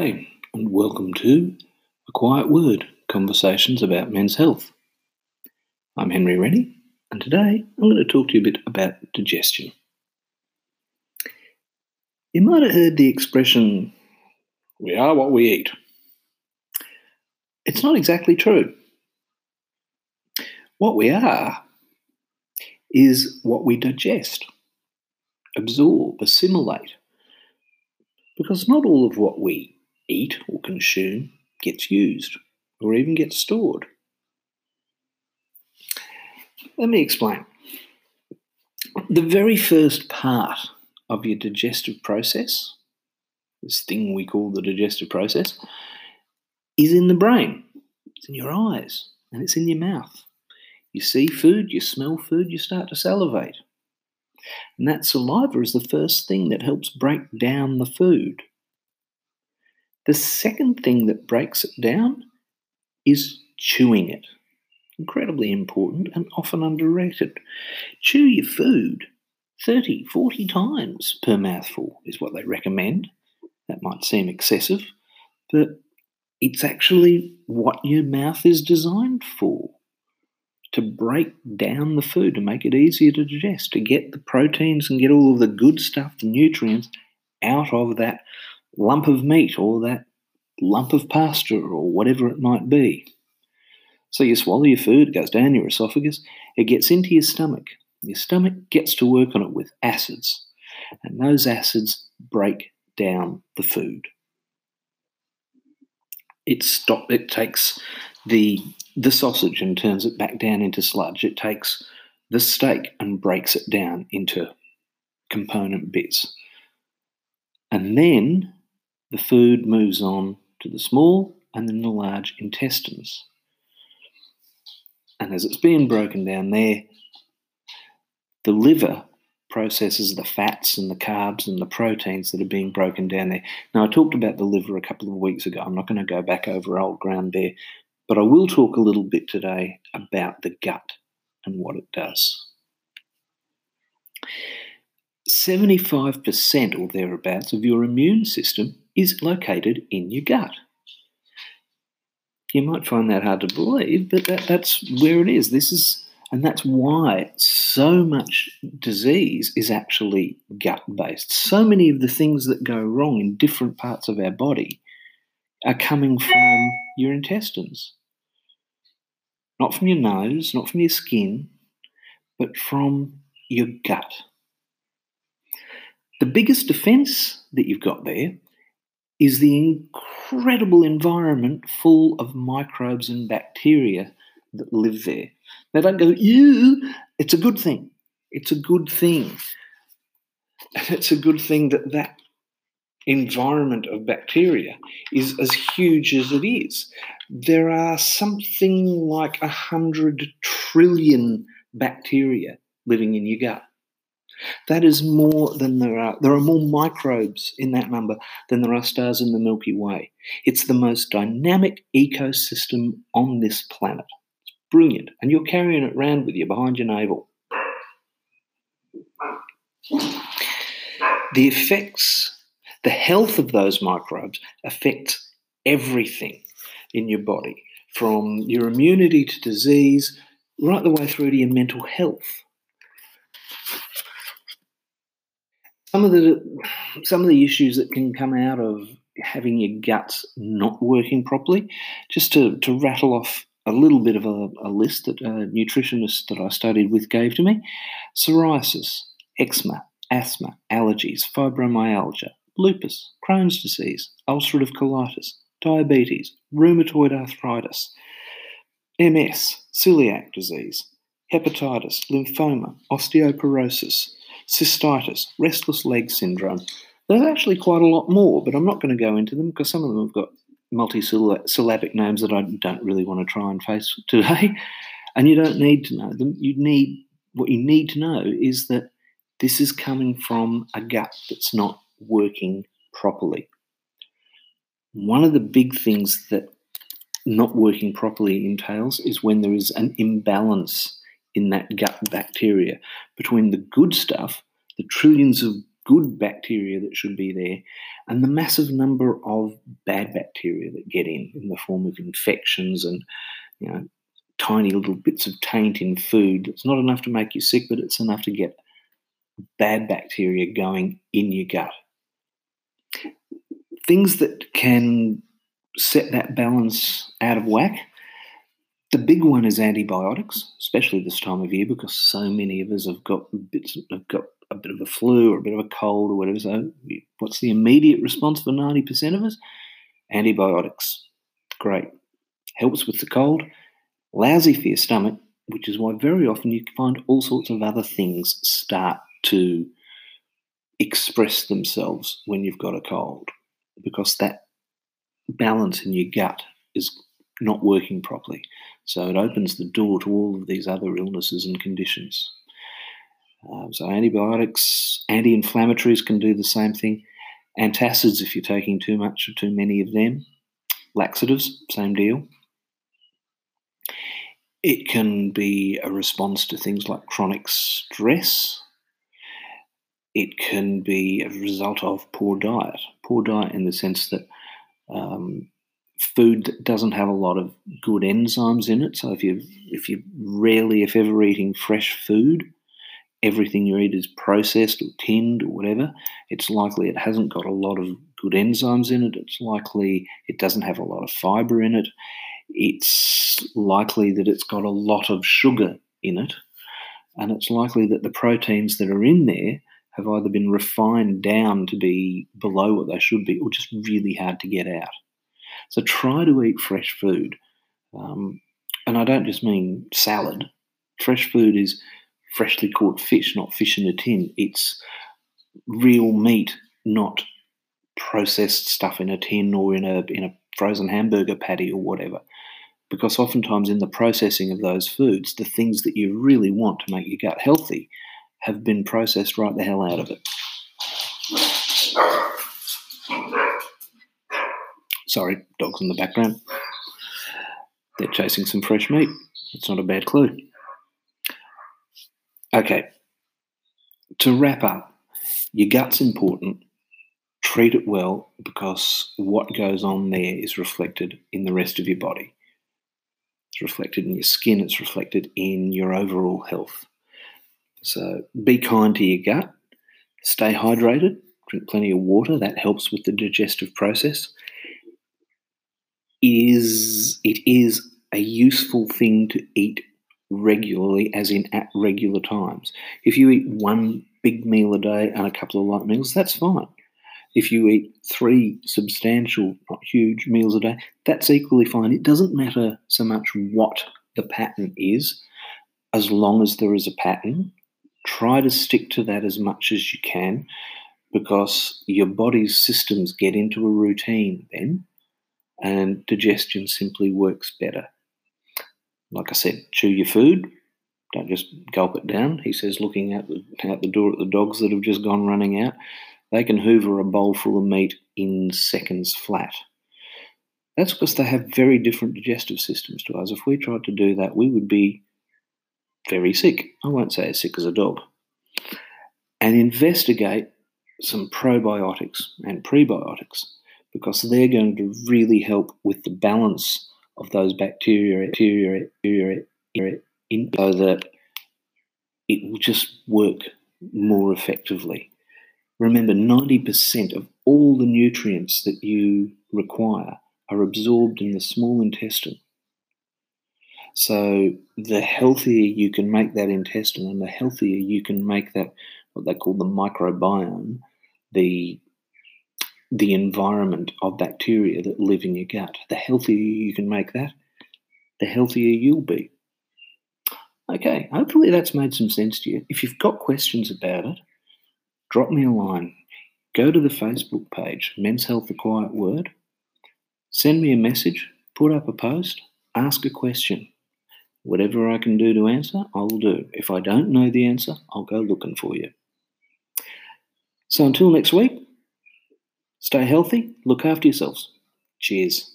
And welcome to A Quiet Word Conversations about Men's Health. I'm Henry Rennie, and today I'm going to talk to you a bit about digestion. You might have heard the expression, we are what we eat. It's not exactly true. What we are is what we digest, absorb, assimilate because not all of what we eat or consume gets used or even gets stored. Let me explain. The very first part of your digestive process, this thing we call the digestive process, is in the brain. It's in your eyes and it's in your mouth. You see food, you smell food, you start to salivate. And that saliva is the first thing that helps break down the food. The second thing that breaks it down is chewing it. Incredibly important and often underrated. Chew your food 30, 40 times per mouthful is what they recommend. That might seem excessive, but it's actually what your mouth is designed for to break down the food, to make it easier to digest, to get the proteins and get all of the good stuff, the nutrients, out of that lump of meat or that lump of pasta or whatever it might be. So you swallow your food, it goes down your esophagus, it gets into your stomach. Your stomach gets to work on it with acids, and those acids break down the food. It stop. It takes the the sausage and turns it back down into sludge. It takes the steak and breaks it down into component bits. And then the food moves on to the small and then the large intestines. And as it's being broken down there, the liver processes the fats and the carbs and the proteins that are being broken down there. Now, I talked about the liver a couple of weeks ago. I'm not going to go back over old ground there, but I will talk a little bit today about the gut and what it does. 75% or thereabouts of your immune system is located in your gut. You might find that hard to believe, but that, that's where it is. This is, and that's why so much disease is actually gut based. So many of the things that go wrong in different parts of our body are coming from your intestines. Not from your nose, not from your skin, but from your gut. The biggest defense that you've got there is the incredible environment full of microbes and bacteria that live there. They don't go, ew, it's a good thing. It's a good thing. It's a good thing that that environment of bacteria is as huge as it is. There are something like a hundred trillion bacteria living in your gut. That is more than there are. There are more microbes in that number than there are stars in the Milky Way. It's the most dynamic ecosystem on this planet. It's brilliant. And you're carrying it around with you behind your navel. The effects, the health of those microbes affects everything in your body, from your immunity to disease, right the way through to your mental health. Some of the some of the issues that can come out of having your guts not working properly, just to, to rattle off a little bit of a, a list that a nutritionist that I studied with gave to me. Psoriasis, eczema, asthma, allergies, fibromyalgia, lupus, Crohn's disease, ulcerative colitis, diabetes, rheumatoid arthritis, MS, celiac disease, hepatitis, lymphoma, osteoporosis, cystitis, restless leg syndrome. There's actually quite a lot more, but I'm not going to go into them because some of them have got multi-syllabic names that I don't really want to try and face today. And you don't need to know them. You need what you need to know is that this is coming from a gut that's not working properly. One of the big things that not working properly entails is when there is an imbalance in that gut bacteria between the good stuff, the trillions of good bacteria that should be there and the massive number of bad bacteria that get in in the form of infections and you know tiny little bits of taint in food. It's not enough to make you sick, but it's enough to get bad bacteria going in your gut. Things that can set that balance out of whack. The big one is antibiotics, especially this time of year, because so many of us have got bits have got a bit of a flu or a bit of a cold or whatever. So, what's the immediate response for ninety percent of us? Antibiotics. Great, helps with the cold. Lousy for your stomach, which is why very often you find all sorts of other things start to express themselves when you've got a cold, because that balance in your gut is not working properly. So it opens the door to all of these other illnesses and conditions. Uh, so antibiotics, anti-inflammatories can do the same thing. Antacids, if you're taking too much or too many of them. Laxatives, same deal. It can be a response to things like chronic stress. It can be a result of poor diet. Poor diet in the sense that um, food that doesn't have a lot of good enzymes in it. So if you if you rarely, if ever, eating fresh food, everything you eat is processed or tinned or whatever. It's likely it hasn't got a lot of good enzymes in it. It's likely it doesn't have a lot of fiber in it. It's likely that it's got a lot of sugar in it. And it's likely that the proteins that are in there have either been refined down to be below what they should be or just really hard to get out. So try to eat fresh food. Um, and I don't just mean salad. Fresh food is freshly caught fish, not fish in a tin. It's real meat, not processed stuff in a tin or in a in a frozen hamburger patty or whatever. Because oftentimes in the processing of those foods, the things that you really want to make your gut healthy have been processed right the hell out of it. Sorry, dogs in the background. They're chasing some fresh meat. It's not a bad clue. Okay, to wrap up, your gut's important. Treat it well because what goes on there is reflected in the rest of your body. It's reflected in your skin, it's reflected in your overall health. So be kind to your gut, stay hydrated, drink plenty of water, that helps with the digestive process. Is, it is a useful thing to eat regularly, as in at regular times. If you eat one big meal a day and a couple of light meals, that's fine. If you eat three substantial, not huge meals a day, that's equally fine. It doesn't matter so much what the pattern is, as long as there is a pattern. Try to stick to that as much as you can because your body's systems get into a routine then and digestion simply works better. Like I said, chew your food. Don't just gulp it down. He says, looking out the, out the door at the dogs that have just gone running out, they can hoover a bowl full of meat in seconds flat. That's because they have very different digestive systems to us. If we tried to do that, we would be very sick. I won't say as sick as a dog. And investigate some probiotics and prebiotics because they're going to really help with the balance of those bacteria, bacteria, bacteria in, so that it will just work more effectively. Remember, 90% of all the nutrients that you require are absorbed in the small intestine. So, the healthier you can make that intestine and the healthier you can make that, what they call the microbiome, the the environment of bacteria that live in your gut. The healthier you can make that, the healthier you'll be. Okay, hopefully that's made some sense to you. If you've got questions about it, drop me a line. Go to the Facebook page, Men's Health the Quiet Word. Send me a message, put up a post, ask a question. Whatever I can do to answer, I'll do. If I don't know the answer, I'll go looking for you. So until next week, Stay healthy, look after yourselves. Cheers.